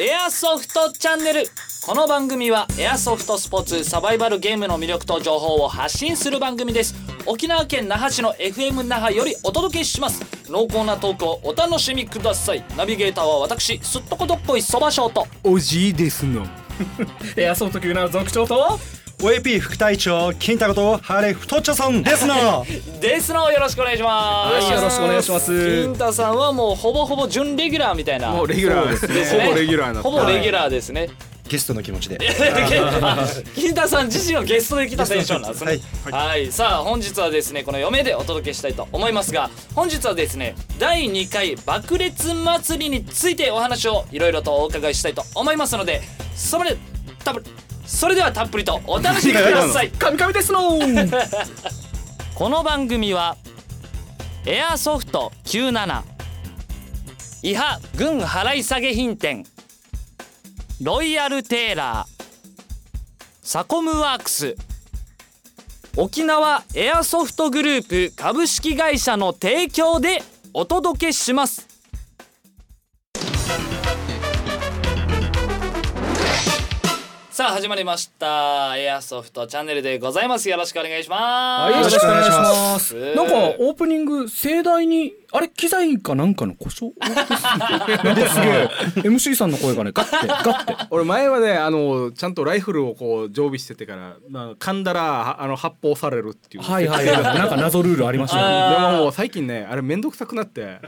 エアソフトチャンネル。この番組はエアソフトスポーツサバイバルゲームの魅力と情報を発信する番組です。沖縄県那覇市の FM 那覇よりお届けします。濃厚なトークをお楽しみください。ナビゲーターは私すっとこどっこいそばショートおじいですの。エアソフト級な族長と OAP 副隊長金太ことハレ太っちょさんですの。ですのよろしくお願いします。はいよろしくお願いします。金太さんはもうほぼほぼ準レギュラーみたいな。もうレギュラーですね。ですね。ほぼレギュラーなほぼレギュラーですね、ゲストの気持ちで。あ 金太さん自身はゲストで来たテンションなんですね。はい。はい、さあ本日はですねこの嫁でお届けしたいと思いますが本日はですね第2回爆裂祭りについてお話をいろいろとお伺いしたいと思いますのでそれたぶそれではたっぷりとお楽しみください。カミカミですの この番組はエアソフト97伊波軍払い下げ品店ロイヤルテーラーサコムワークス沖縄エアソフトグループ株式会社の提供でお届けしますさあ始まりました。エアソフトチャンネルでございます。よろしくお願いします、はいよろしくお願いします。えーなんかオープニング盛大にあれ機材かなんかの故障？ですげえ。MC さんの声がねガッてガッて。俺前はねあのちゃんとライフルをこう常備しててから、まあ、噛んだらはあの発砲されるっていう。はいはいはい。なんか謎ルールありましたねでももう最近ねあれ面倒くさくなって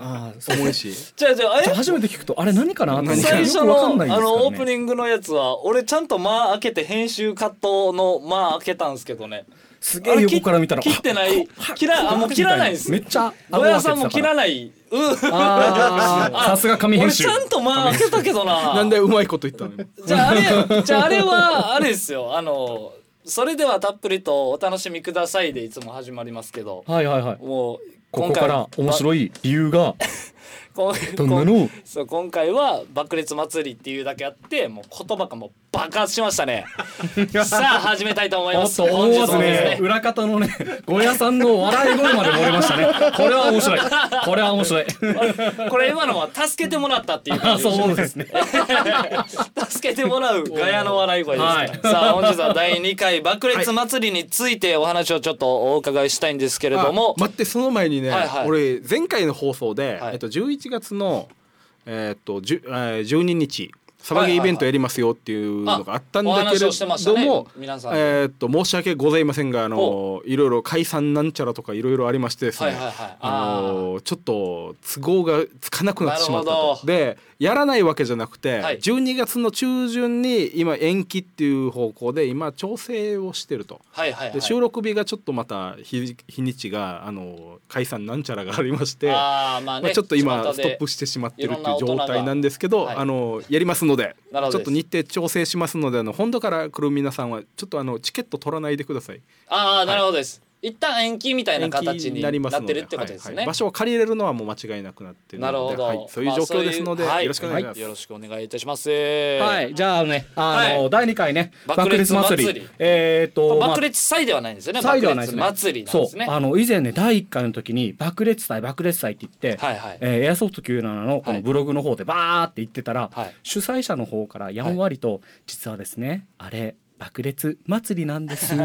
重いしじゃあじゃあえ？初めて聞くとあれ何かなって最初のねあのオープニングのやつは？俺ちゃんと間開けて編集カットの間開けたんですけどねすげえ横から見たら切ってない切らあもう切らないですめっちゃ小屋さんも切らいない。うんあー。さすが紙編集。俺ちゃんと間開けたけどな。なんでうまいこと言ったの？じゃああれじゃああれはあれですよ。あのそれではたっぷりとお楽しみくださいでいつも始まりますけど。はいはいはい。もうここから面白い理由がそう今回は爆裂祭りっていうだけあってもう言葉がもう爆発しましたね。さあ始めたいと思います。と思わず本日もですね。裏方のねゴヤさんの笑い声まで漏れましたね。これは面白い。これは面白い。これ今のは助けてもらったっていう感 あじそうですね。助けてもらうガヤの笑い声ですはい。さあ本日は第2回爆裂祭りについてお話をちょっとお伺いしたいんですけれども。あ待ってその前にね、はいはい。俺前回の放送で、はい。えっと、11月の、えっとじゅえー12日サバゲーイベントやりますよっていうのがあったんだけれども、皆さん。えーっと申し訳ございませんがあのほいろいろ解散なんちゃらとかいろいろありましてですね、はいはいはい。あのちょっと都合がつかなくなってしまったと。でやらないわけじゃなくて、はい。12月の中旬に今延期っていう方向で今調整をしてると。はいはいはい。で収録日がちょっとまた日日にちがあの解散なんちゃらがありましてあーまあねまあ、ちょっと今ストップしてしまってるっていう状態なんですけど、はい。あのやりますのでちょっと日程調整しますのであの本土から来る皆さんはちょっとあのチケット取らないでください。ああなるほどです、一旦延期みたいな形になりますのでなってるってことですね、はいはい。場所を借りれるのはもう間違いなくなってるのでなるほど、はい、そういう状況ですので、まあよろしくお願いします。はよろしくお願いいたします。はい。じゃあねあの、はい。第2回ね爆裂祭り。えーっとまあ爆裂祭ではないんですよね祭ではないですね。祭りなんですね。そう。あの以前ね第1回の時に爆裂祭爆裂祭って言って、はいはい。えーエアソフト97のこのブログの方でバーって言ってたら、はい。主催者の方からやんわりと、実はですねあれ爆裂祭りなんですって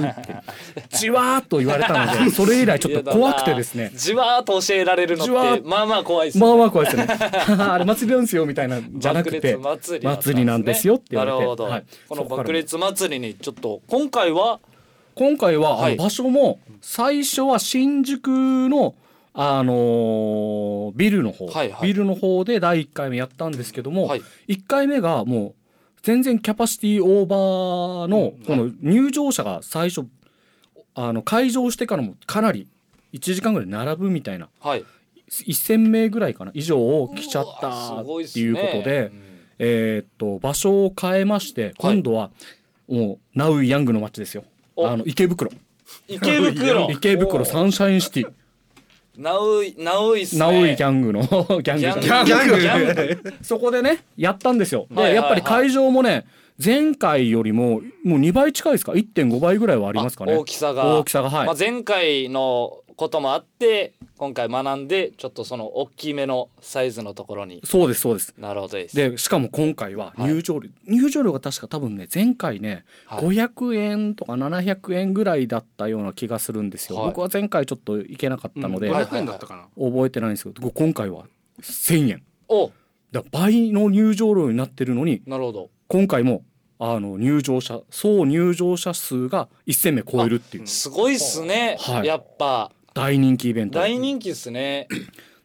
じわーっと言われたので それ以来ちょっと怖くてですね。じわーっと教えられるのってまあまあ怖いですまあまあ怖いですよね。あれ祭りなんですよみたいなじゃなくて祭りなんですよって言われて。なるほど、はい。この爆裂祭りにちょっと今回は今回は、場所も最初は新宿のあのービルの方、はいはい。ビルの方で第1回目やったんですけども、はい。1回目がもう全然キャパシティオーバーのこの入場者が最初あの開場してからもかなり1時間ぐらい並ぶみたいな。はい。1,000名ぐらいかな。以上来ちゃったっていうことで、うん。えーっと場所を変えまして今度はもうナウイヤングの街ですよ。お。あの池袋。池袋。池袋サンシャインシティナウイナウイっすね。ナウイギャングのギャング。じゃないギャング。ギャング。ギャングそこでねやったんですよ。で、はいはいはい。やっぱり会場もね前回よりももう2倍近いですか？1.5倍ぐらいはありますかね。大きさが。大きさがはい、まあ、前回のこともあって今回学んでちょっとその大きめのサイズのところに。そうですそうです。なるほどです。でしかも今回は入場料、入場料が確か多分ね前回ね、はい。500円とか700円ぐらいだったような気がするんですよ、はい。僕は前回ちょっと行けなかったので、うん。はい500円だったかな、覚えてないんですけど今回は1,000円。お。だ倍の入場料になってるのになるほど。今回もあの入場者総入場者数が1,000名超えるっていう。すごいっすね。はい。やっぱ大人気イベント。大人気っすね。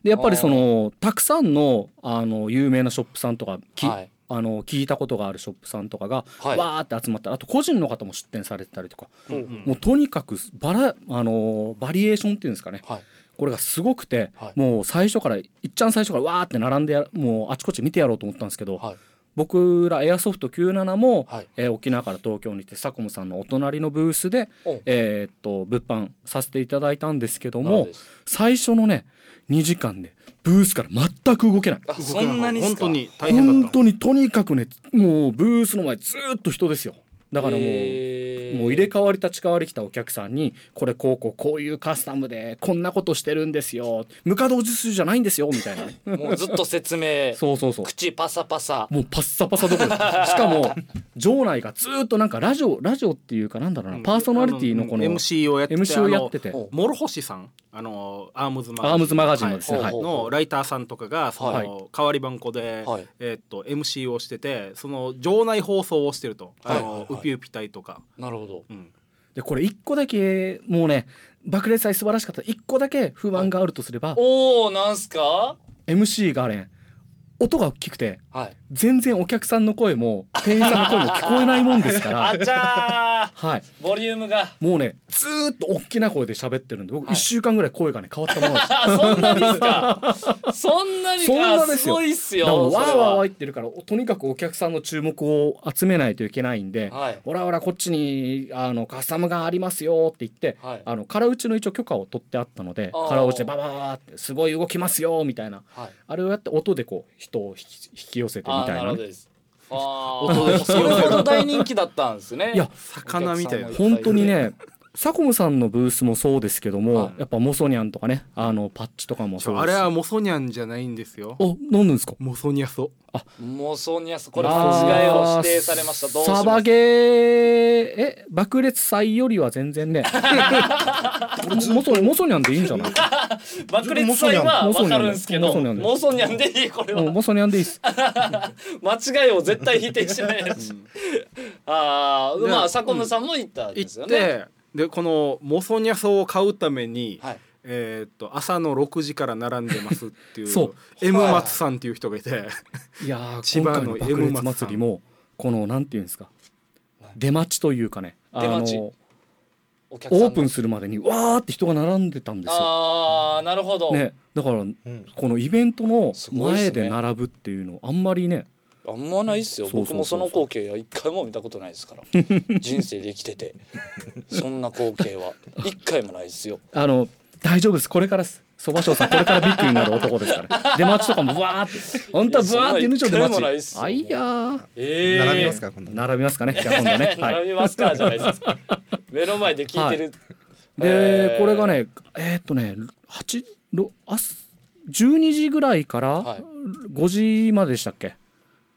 でやっぱりそのたくさんのあの有名なショップさんとかき、はい。あの聞いたことがあるショップさんとかが、はい。わーって集まったあと個人の方も出店されてたりとか、うんもうとにかくバラあのバリエーションっていうんですかね。はい。これがすごくて、はい。もう最初からいっちゃん最初からわーって並んでやもうあちこち見てやろうと思ったんですけど、はい。僕らエアソフト97も、はい。えー沖縄から東京に行ってサコムさんのお隣のブースで、おえーっと物販させていただいたんですけども最初のね2時間でブースから全く動けない。あそんなにっすか？本当に大変だった。本当にとにかくねもうブースの前ずーっと人ですよだからもう、もう入れ替わり立ち替わり来たお客さんにこれこうこうこういうカスタムでこんなことしてるんですよ。無稼働実習じゃないんですよみたいな。もうずっと説明。そうそうそう。口パサパサ。もうパッサパサどころ。かしかも場内がずーっとなんかラジオラジオっていうかなんだろうな、パーソナリティのこのあ MC をやってて MC をやってて。あの諸星さん？あのアームズマガジン。アームズマガジンのですね。はい。はい。のライターさんとかがその、はい。代わり番こで、はい。えーっと MC をしててその場内放送をしてると、あのはいはいはい。ウピウピ隊とか、なるほど。うん。でこれ一個だけもうね爆裂祭素晴らしかった。一個だけ不安があるとすれば、おおなんすか？MC がね音が大きくてはい全然お客さんの声も店員さんの声も聞こえないもんですから。あちゃはい。ーボリュームが。もうねずーっと大きな声で喋ってるんで僕はい。1週間ぐらい声がね変わったままです。あ そんなにっすか。そんなにそんなかですごいっすよ。わーわわー言ってるからとにかくお客さんの注目を集めないといけないんではい「ほらほらこっちにあのカスタムがありますよ」って言って、はい。あの空打ちの一応許可を取ってあったので空打ちでバババってすごい動きますよみたいな。はい。あれをやって音でこう人を引き引き寄せてみたいな。ねああそれほど 大人気だったんですね。いや魚みたいな。本当にねサコムさんのブースもそうですけども、はい。やっぱモソニャンとかねあのパッチとかもそうです。あれはモソニャンじゃないんですよ。お飲んですか？モソニャソ。もうそうにゃすこれ間違いを指定されました。どうします？サバゲー。え爆裂祭よりは全然ね。モソモソニャンでいいんじゃない？爆裂祭はモソニャンわかるんですけどモソニャンで。モソニャンでいいこれは。うんモソニャンでいいっす。間違いを絶対否定しないやつ。ああでまあサコムさんも言ったんですよね。てでこのモソニャソを買うために、はい。えーっと朝の6時から並んでますっていうそう。M 松さんっていう人がいて いやー千葉の今回の爆 M 裂松祭りもこのなんていうんですか出待ちというかねあ出待ち。オープンするまでにわーって人が並んでたんですよ。ああなるほど、ね、だからん。このイベントの前で並ぶっていうのあんまりねあんまないっすよ。僕もその光景は一回も見たことないですから。人生で生きてて。そんな光景は。一回もないっすよ。あの大丈夫です。これからです。そばしょうさんこれからビッグになる男ですから。出待ちとかもブワーって。本当はブワーって言うんでしょ出待ちもないっすよあいやー。ええ並びますか今度。並びますかね。じゃあ今度ね。はい。並びますかじゃないですか。目の前で聞いてる、で、えー。これがねえーっとね8ろあす。12時ぐらいからはい。5時まででしたっけ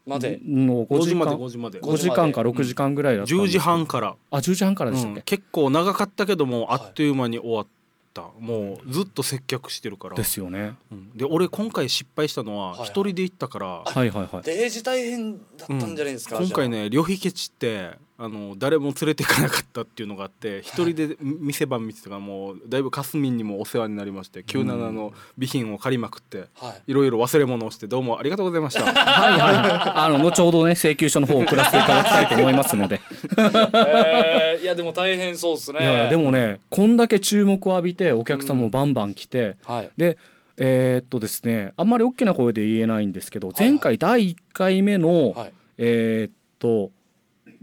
まで。の5 5時時まで間5時まで。5時間か6時間ぐらいだったんです10時半から、あ10時半からでしたっけ、うん。結構長かったけどもあっという間に終わった、もうずっと接客してるから。ですよね。うん。で俺今回失敗したのははい。はい一人で行ったから、はいはいはい。デージ大変だったんじゃないですか、今回じね旅費ケチってあの誰も連れていかなかったっていうのがあって一人で店番見てたからもうだいぶかすみんにもお世話になりまして97の備品を借りまくってい。いろいろ忘れ物をしてどうもありがとうございました。はいはい。あの後ほどね請求書の方を送らせていただきたいと思いますので。えー、いやでも大変そうですね。いやでもねこんだけ注目を浴びてお客さんもバンバン来て、はい。でえーっとですねあんまり大きな声で言えないんですけどはい前回第1回目の、はい。えーっと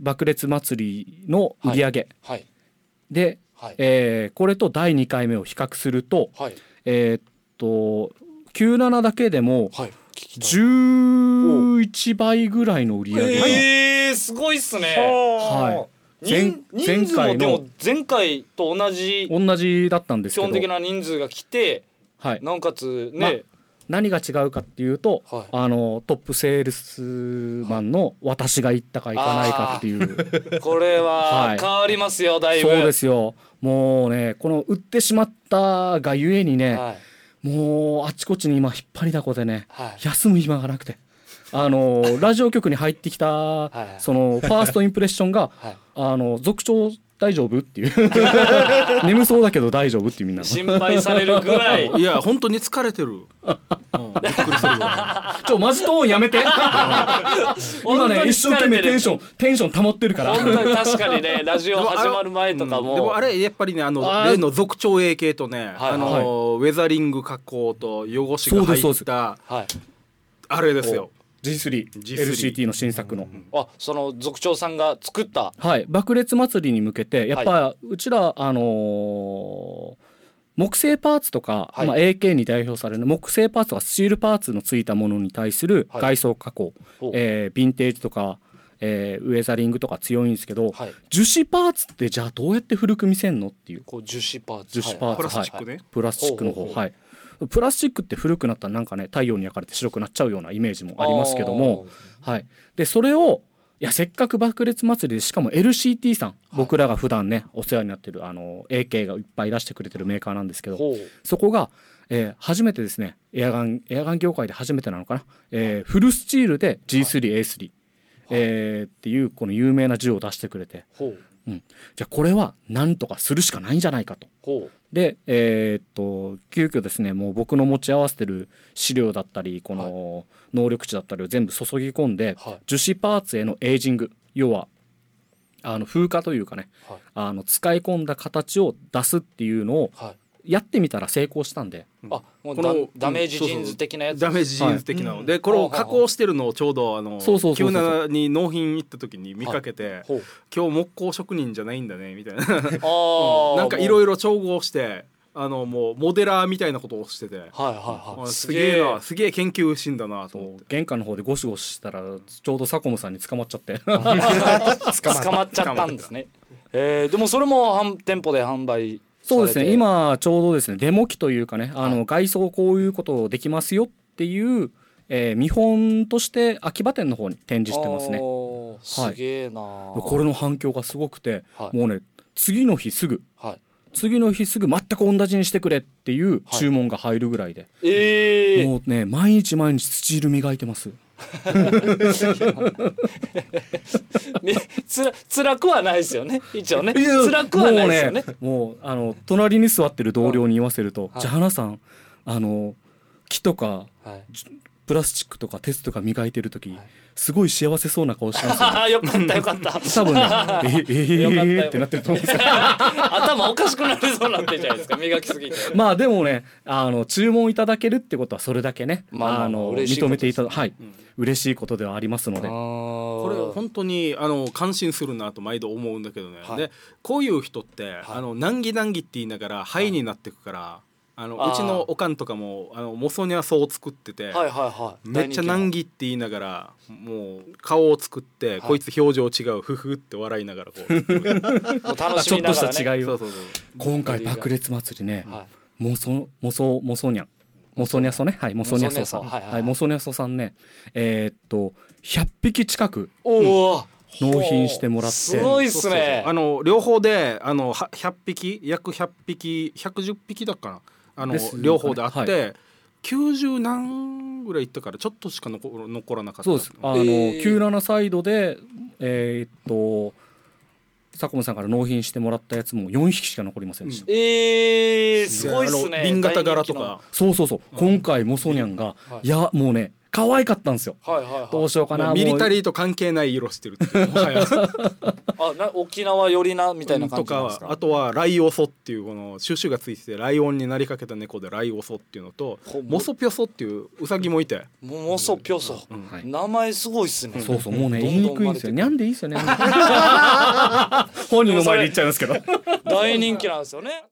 爆裂祭りの売り上げ。はい。で、はい。えーこれと第2回目を比較するとはい。えーっと97だけでもはい。聞きたい。11倍ぐらいの売り上げ。が、えー、すごいっすね。は前人人数もでも前回と同じ同じだったんですけど。基本的な人数が来てはい、なおかつね、何が違うかっていうと、はい。あのトップセールスマンの私が行ったか行かないかっていう。これははい。変わりますよだいぶ。そうですよ。もうねこの売ってしまったがゆえにね、はい。もうあちこちに今引っ張りだこでねはい。休む暇がなくて。あのラジオ局に入ってきたはい。そのファーストインプレッションがはい。あの族長大丈夫？っていう。眠そうだけど大丈夫？ってみんな。心配されるぐらい。いや本当に疲れてる、うん、びっくりするちょマジトーンやめて。今ね一生懸命テンションテンション保ってるから。本当に確かにねラジオ始まる前とかも,、いうん。でもあれやっぱりねあの例の族長 A 系とね、はい。あのウェザリング加工と汚しが入そうですったはい。あれですよ G3LCT の新作の。あその族長さんが作った。はい、爆裂祭りに向けてやっぱ、うちらあのー木製パーツとか、はい。まあ、AK に代表される木製パーツとかスチールパーツのついたものに対するはい。外装加工、ほう。えーヴィンテージとか、えーウェザリングとか強いんですけど、はい。樹脂パーツってじゃあどうやって古く見せんのっていう。こう樹脂パーツ。樹脂パーツ、プラスチックね。はいプラスチックのほうほうほう。方はいプラスチックって古くなったらなんかね太陽に焼かれて白くなっちゃうようなイメージもありますけども。はい、でそれをいやせっかく爆裂祭りでしかも LCT さん、僕らが普段ねお世話になってるあの AK がいっぱい出してくれてるメーカーなんですけどそこが、えー初めてですねエアガンエアガン業界で初めてなのかな、えーフルスチールで G3A3、えーっていうこの有名な銃を出してくれてほうじゃあこれはなんとかするしかないんじゃないかと。でえーっと急遽ですねもう僕の持ち合わせてる資料だったりこの能力値だったりを全部注ぎ込んで、はい。樹脂パーツへのエイジング要はあの風化というかねはい。あの使い込んだ形を出すっていうのをはいやってみたら成功したんで。あもうこのダダメージジーンズ的なやつ？ダメージジーンズ的なの、はいでこれを加工してるのをちょうどあのそうそうそうそう。97に納品行った時に見かけて、今日木工職人じゃないんだねみたいな。なんかいろもいろ調合してあのもうモデラーみたいなことをしてて、うはいはいはい。あすげえなすげえ。研究心だなと。玄関の方でゴシゴシしたらちょうどサコムさんに捕まっちゃって。捕まっちゃったんですね。えーでもそれも販店舗で販売そうですね。今ちょうどですねデモ機というかねあの、はい外装こういうことできますよっていう、えー見本として秋葉店の方に展示してますね。すげえなー。これの反響がすごくて、はい。もうね次の日すぐはい。次の日すぐ全く同じにしてくれっていう注文が入るぐらいで、ええもうね毎日毎日スチール磨いてます ねつら辛くはないですよね。一応ね。辛くはないですよね。もうねあの隣に座ってる同僚に言わせると「はい。じゃあ花さんあの木とかはい。プラスチックとか鉄とか磨いてる時、すごい幸せそうな顔してますよああ よかったよかった。多分ね。え えー、ってなってると思うんですよ頭おかしくなりそうになってるじゃないですか磨きすぎてまあでもねあの注文いただけるってことはそれだけね、まあまあまあの認めていただはい、嬉しいことではありますのでここれ本当にあの感心するなと毎度思うんだけどね、はいでこういう人って、あの難儀難儀って言いながら灰になってくから、あのうちのおかんとかもあのモソニャソを作ってて、はいはいはい。めっちゃ難儀って言いながらもう顔を作って、い。こいつ表情違うふふって笑いながらこう。楽しちょっとみながら、ね、した違いを。そうそうそう。今回爆裂祭りね、はモソモソモソニャンモソニャソね？はいモソニャソさん。モソニャソはいはいはい。モソニャソさんね。えーっと100匹近くおお、納品してもらって。すごいっすね。あの両方であのは100匹約100匹110匹だっかなあの両方であって、は90何ぐらいいったからちょっとしか残残らなかったそうです。あの、えー。97サイドでえーっと佐久間さんから納品してもらったやつも4匹しか残りませんでした、えー、すごいっすね。瓶型柄とか。そうそうそう、今回モソニャンが、はい。い、やもうね可愛かったんですよ。はいはいはい。どうしようかなミリタリリーと関係ない色してるっていう。も はやあな沖縄寄りなみたいな感とじですか？かあとはライオソっていうこのシュシュがついててライオンになりかけた猫でライオソっていうのとほモソピョソっていうウサギもいて。ももそぴょそ、はい。名前すごいっすね。そうそうもうね言いにくいんですよにゃんでいいですよね。本人の前で言っちゃいますけど。大人気なんですよね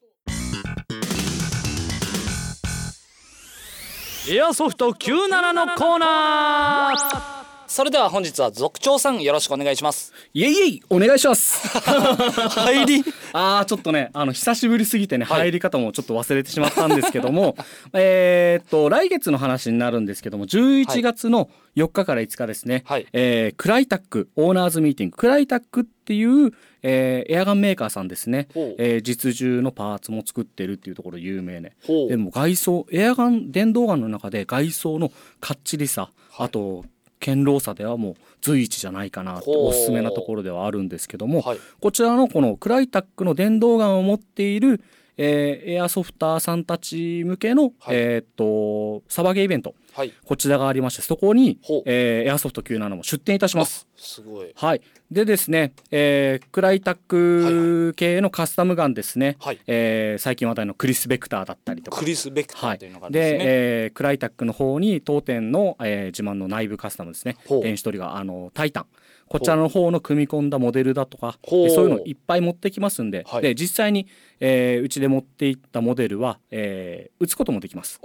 エアソフト97のコーナー。それでは本日は族長さんよろしくお願いします。イエイイエイお願いします。入り？あーちょっとねあの久しぶりすぎてね、入り方もちょっと忘れてしまったんですけども えーっと来月の話になるんですけども11月の4日から5日ですね、はい。えークライタックオーナーズミーティング。クライタックっていう、えーエアガンメーカーさんですね。えー実銃のパーツも作ってるっていうところ有名ね。でも外装エアガン電動ガンの中で外装のかっちりさ、あと堅牢さではもう随一じゃないかなっておすすめなところではあるんですけども、はい。こちらのこのクライタックの電動ガンを持っている、えーエアソフターさんたち向けの、はい。えーっとサバゲーイベントはい。こちらがありましてそこにえーエアソフト97も出展いたします。すごい。はい、でですね、えークライタック系のカスタムガンですね、はい。えー最近話題のクリス・ベクターだったりとか。クリス・ベクタはい、ーというのがですでね、えークライタックの方に当店の、えー自慢の内部カスタムですね。電子トリガーあのタイタン。こちらの方の組み込んだモデルだとかそういうのいっぱい持ってきますんで,、はい。で実際に、えーうちで持っていったモデルは、えー打つこともできます。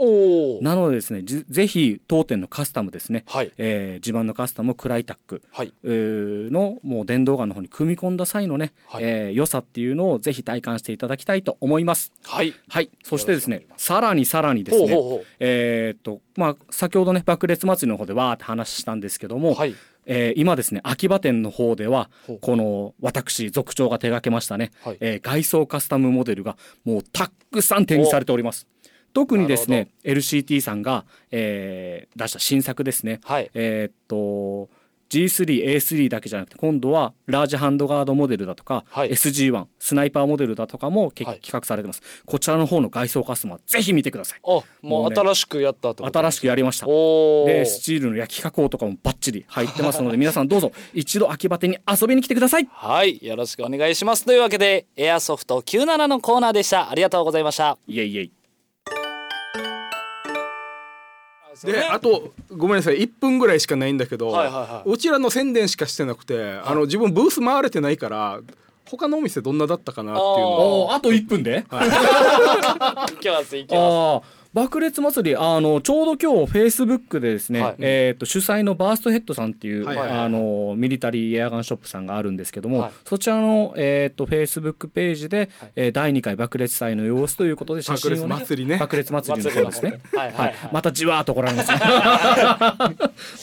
なのでですねじぜひ当店のカスタムですね、はい。えー自慢のカスタムクライタック。はい。えーのもう電動ガンの方に組み込んだ際のね、はい。えー良さっていうのをぜひ体感していただきたいと思います。はい。はい、そしてですねさらにさらにですねほうほうほう。えーっとまあ先ほどね爆裂祭りの方でわーって話したんですけども、はい。えー今ですね秋葉店の方ではこの私族長が手掛けましたね、はい。えー外装カスタムモデルがもうたくさん展示されております。特にですね LCT さんが、えー出した新作ですね、はい。えーっと G3A3 だけじゃなくて今度はラージハンドガードモデルだとか、はい。SG1 スナイパーモデルだとかもけはい。企画されてます。こちらの方の外装カスタぜひ見てください。あもうもうね新しくやったってこと新しくやりました。でスチールの焼き加工とかもバッチリ入ってますので 皆さんどうぞ一度秋葉店に遊びに来てください。はい。よろしくお願いします。というわけでエアソフト97のコーナーでした。ありがとうございました。イエイイエイであとごめんなさい1分ぐらいしかないんだけど、はいはいはい。うちらの宣伝しかしてなくて、あの自分ブース回れてないから他のお店どんなだったかなっていうのを。あと1分で？い。きますいきまああ爆裂祭りあのちょうど今日フェイスブックでですね、はい。えー、と主催のバーストヘッドさんっていう、はい。はい。はいあのミリタリーエアガンショップさんがあるんですけども、はい。そちらの、えー、とフェイスブックページで、えー第2回爆裂祭の様子ということで写真を、ね、爆裂祭りね。爆裂祭りの方ですね。はいはいはい。またじわーっと来られますね。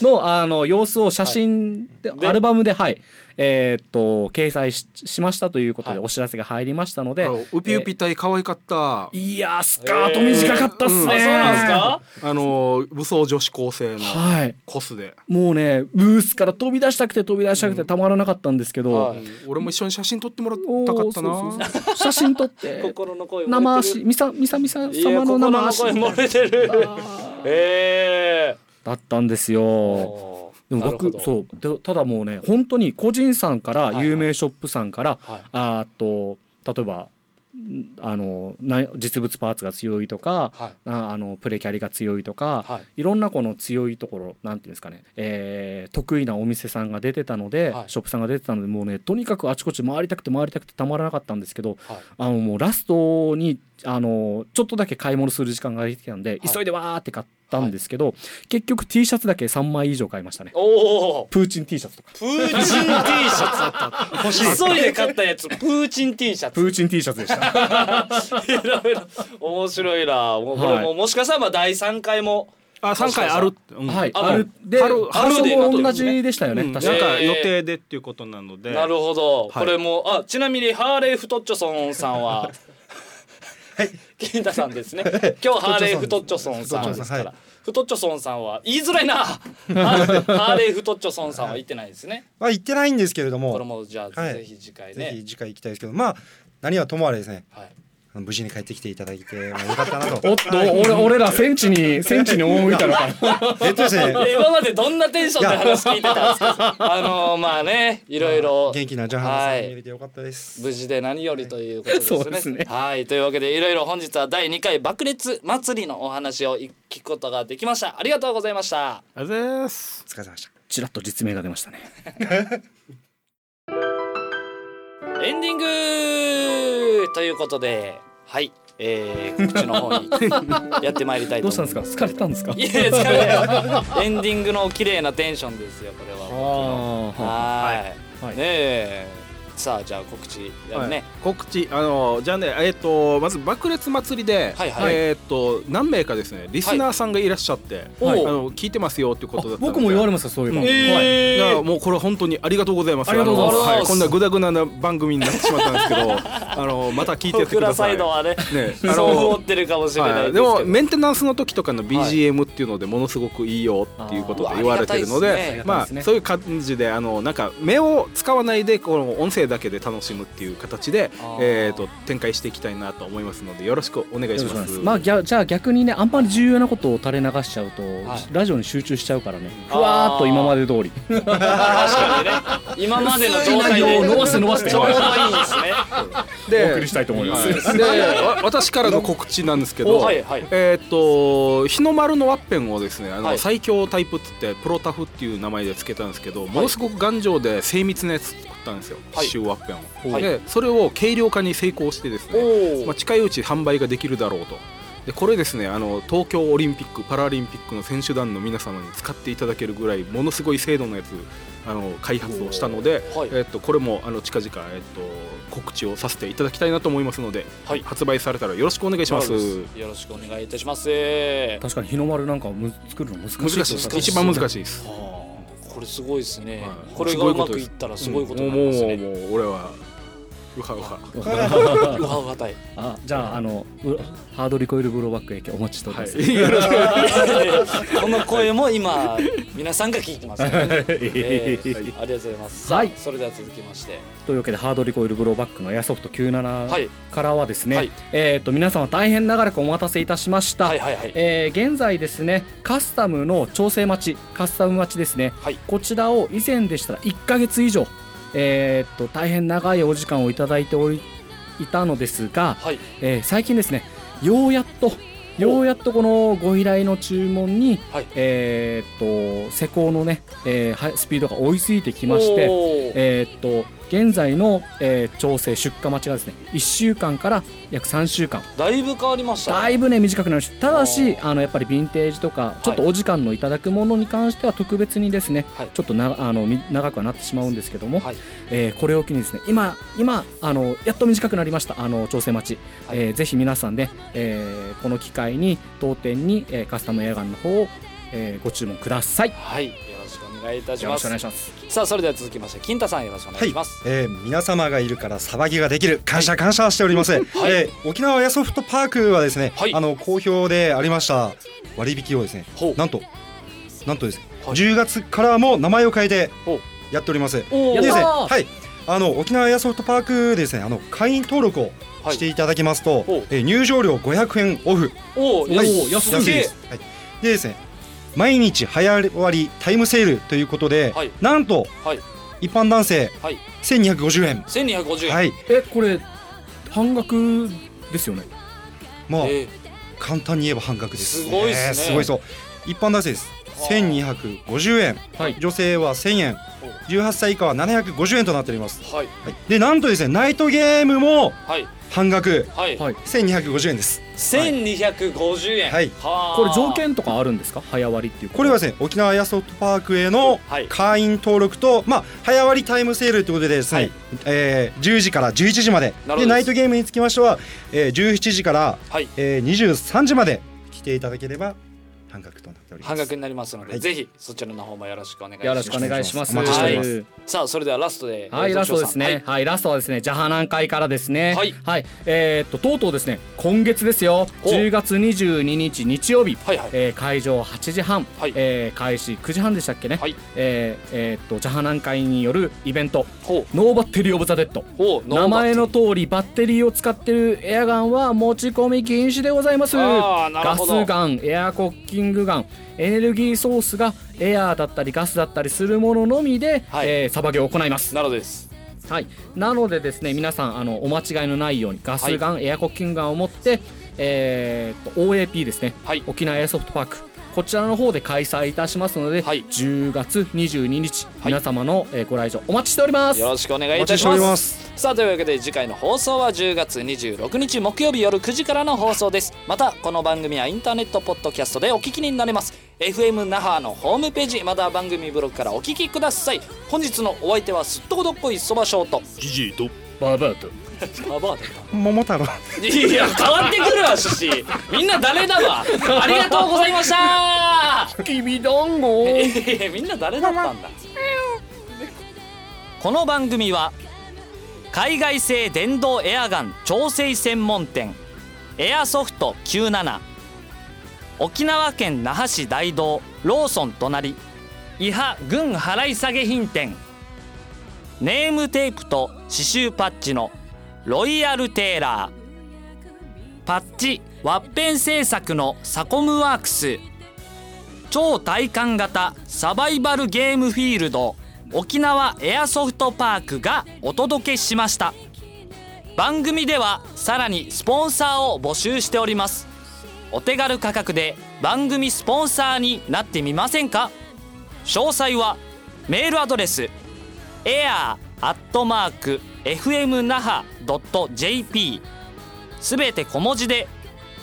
のあの様子を写真で、でアルバムではいえーっと掲載ししましたということではい。お知らせが入りましたので、あのウピウピ隊可愛かった、いやースカート短かったっすね、あそうなんですか？あの武装女子高生のはい。コスで、もうねブースから飛び出したくて飛び出したくてたまらなかったんですけど、はい。俺も一緒に写真撮ってもらったかったな。そうそうそう写真撮って心の声生足みさみさみさ様の生足心の声漏れてる。ええだったんですよでも僕うそう。でただもうね本当に個人さんからはいはい。有名ショップさんから、はい。あーっと例えばんあのな実物パーツが強いとか、はい。ああのプレキャリが強いとか、はい。いろんなこの強いところなんていうんですかね、えー得意なお店さんが出てたので、はい。ショップさんが出てたのでもうねとにかくあちこち回りたくて回りたくてたまらなかったんですけどはい。あのもうラストにあのちょっとだけ買い物する時間ができたんで、い。急いでわーって買ったんですけど、結局 T シャツだけ3枚以上買いましたね。おおプーチン T シャツとか。プーチン T シャツだった。欲しい。急いで買ったやつ。プーチン T シャツ。プーチン T シャツでした。面白いな。もうこれはい。ももしかしたらまあ第3回も。あ三回ある、うん。はい、あある。で春春で。も同じでしたよね、うん、なん。確かか予定でっていうことなので、なるほど、はい。これもあちなみにハーレー・フトッチョソンさんは。はい金太さんですね。今日ハーレー・フトッチョソンさんですから。はい。フトッチョソンさんは言いづら。い なハーレー・フトッチョソンさんは言ってないですね。まあ言ってないんですけれどこれも、もじゃあはいぜひ次回ぜひね次回行きたいですけど、まあ何はともあれですね、はい無事に帰ってきていただいて、まあ、よかったなと。おっと俺俺ら戦地に戦地に赴いたのかなえっとですね、今までどんなテンションで話聞いてたんですか？あのーまあねいろいろ元気なジャハンさんはいに見れてよかったです。無事で何よりということですね。そうですねはいというわけでいろいろ本日は第2回爆裂祭りのお話を聞くことができました。ありがとうございました。ありがとうございますお疲れ様でした。ちらっと実名が出ましたね エンディングということではい、えー、告知の方にやってまいりたいとどうしたんですか？疲れたんですか？いや疲れないエンディングの綺麗なテンションですよこれは。あはい。はい。ねえさあじゃあ告知やるね、はい。告知あのじゃあねえっ、とまず爆裂祭りで、はいはい。えっ、と何名かですねリスナーさんがいらっしゃって、はい。あの聞いてますよっていうことだったので。僕も言われましたそういうの、うん。えー。だからもうこれ本当にありがとうございます。ありがとうございます。はい、こんなグダグダな番組になってしまったんですけど、あのまた聞いてやってください。イドはねね、あそう思のってるかもしれないはい、でもメンテナンスの時とかの BGM っていうのでものすごくいいよっていうことで言われてるので、ね。まあねそういう感じであのなんか目を使わないでこの音声だけで楽しむっていう形でえっと展開していきたいなと思いますのでよろしくお願いします。まあぎゃじゃあ逆にねあんまり重要なことを垂れ流しちゃうと、はい。ラジオに集中しちゃうからね。ふわーっと今まで通り。確かにね。今までの状態で伸ばして伸ばしてちょうどいいですね。でお送りしたいと思います。はいでわ私からの告知なんですけど、はいはいえーっと日の丸のワッペンをですねあの、はい。最強タイプっつってプロタフっていう名前で付けたんですけど、ものすごく頑丈で精密なやつ作ったんですよ、はい刺繍ワッペンを、はい。でそれを軽量化に成功してですね、まあ、近いうち販売ができるだろうと。でこれですねあの東京オリンピック・パラリンピックの選手団の皆様に使っていただけるぐらいものすごい精度のやつあの開発をしたので、はい。えっとこれもあの近々、えっと告知をさせていただきたいなと思いますので、はい。発売されたらよろしくお願いします。よろしくお願いいたします。確かに日の丸なんかむ作るの難しい難しいです。難しい一番難しいです。はあこれすごいですね、はい。これがうまくいったらすごいことになりますね、もうもうもう俺はうはうは。うわうわたいあじゃああのハードリコイルブローバック駅お待ちしておりはます、い。この声も今皆さんが聞いてます、ねえーはいありがとうございます、はいそれでは続きましてというわけでハードリコイルブローバックのエアソフト97からはですね、はいえっ、と皆様大変長らくお待たせいたしました、はいはいはいえー現在ですねカスタムの調整待ちカスタム待ちですね、はいこちらを以前でしたら1ヶ月以上えーっと大変長いお時間をいただいておりいたのですが、はい。えー最近ですねようやっとようやっとこのご依頼の注文に、はい。えーっと施工のね、えーはいスピードが追いついてきましてえーっと現在の、えー調整出荷待ちがですね1週間から約3週間。だいぶ変わりましたね。だいぶね短くなりました。ただしああのやっぱりヴィンテージとかちょっとお時間のいただくものに関しては特別にですね、はい。ちょっとなあのみ長くはなってしまうんですけども、はい。えーこれを機にですね今今あのやっと短くなりましたあの調整待ち、はい。えーぜひ皆さんね、えーこの機会に当店に、えーカスタムエアガンの方を、えーご注文ください。はい。よろしくお願いいたします。よろしくお願いします。さあそれでは続きまして金太さんよろしくお願いします、えー皆様がいるから騒ぎができる。感謝感謝しております、えー沖縄エアソフトパークはですね、はい。あの好評でありました割引をですねほう。なんとなんとですね、はい。10月からも名前を変えてやっております。でですねやったー。はい。あの沖縄エアソフトパークでですねあの会員登録をはい。していただきますと、ほう。えー入場料500円オフ。おー。はい。安安いです、はい、でですね毎日早割りタイムセールということで、はい。なんと、はい。一般男性はい。1250円。1250円、はい。えこれ半額ですよね？もう、えー。簡単に言えば半額です、すごいっすね。すごいそう。一般男性です。はあ。1250円、はい。女性は1000円18歳以下は750円となっております、はい。はい、でなんとですねナイトゲームもはい。半額。はい、はい。1250円です。1250円。はい。はあ。これ条件とかあるんですか？早割りっていうこれはですね沖縄エアソフトパークへのはい。会員登録と、まあ、早割りタイムセールということでですね、はい。えー10時から11時まで。なるほどでナイトゲームにつきましては、えー17時から、はい。えー23時まで来ていただければ半額ております。半額になりますので、はい。ぜひそちらの方もよろしくお願いします。よろしくお願いします。さあそれではラストではい、えーラストですね。土はい、地ラストはですね、ジャハナン会からですね。はい。えーっと、とうとうですね、今月ですよ。お。10月22日日曜日。はいはい。えー会場8時半、はい。えー開始9時半でしたっけね、はい。えーえーっとジャハナン会によるイベント。ほ「ノーバッテリー・オブ・ザ・デッド」うほう名前の通りバッテリーを使ってるエアガンは持ち込み禁止でございます。あーなるガほど。スガンエアコッキングガンエネルギーソースがエアーだったりガスだったりするもののみで、はい。えーさばきを行います。なるほどです。はい、なのでですね皆さんあのお間違いのないようにガスガン、エアコッキングガンを持って、えーっと OAP ですね、はい。沖縄エアソフトパークこちらの方で開催いたしますので、はい。10月22日、はい。皆様のえーご来場お待ちしております。よろしくお願いいおたし待ちしておりまます。すさあというわけで次回の放送は10月26日木曜日夜9時からの放送です。またこの番組はインターネットポッドキャストでお聞きになれます。FM 那覇のホームページまたは番組ブログからお聞きください。本日のお相手はすっとこどっこいそばショートジジイと。バーバーとババアだ桃太郎。いや変わってくるわ趣旨みんな誰だわ。ありがとうございました。きびだんご。えーみんな誰だったんだ。この番組は海外製電動エアガン調整専門店エアソフト97沖縄県那覇市大道ローソン隣伊波軍払い下げ品店ネームテープと刺繍パッチのロイヤルテーラーパッチワッペン製作のサコムワークス。超体感型サバイバルゲームフィールド。沖縄エアソフトパークがお届けしました。番組ではさらにスポンサーを募集しております。お手軽価格で番組スポンサーになってみませんか？詳細はメールアドレス air.fmnaha.jp すべて小文字で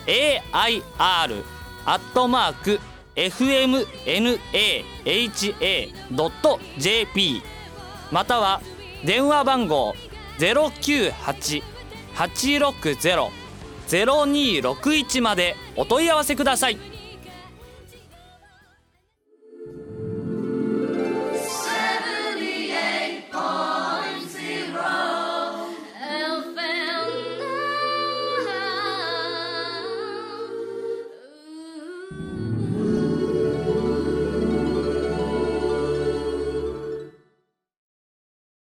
air@fmnaha.jp または電話番号098-860-0261までお問い合わせください。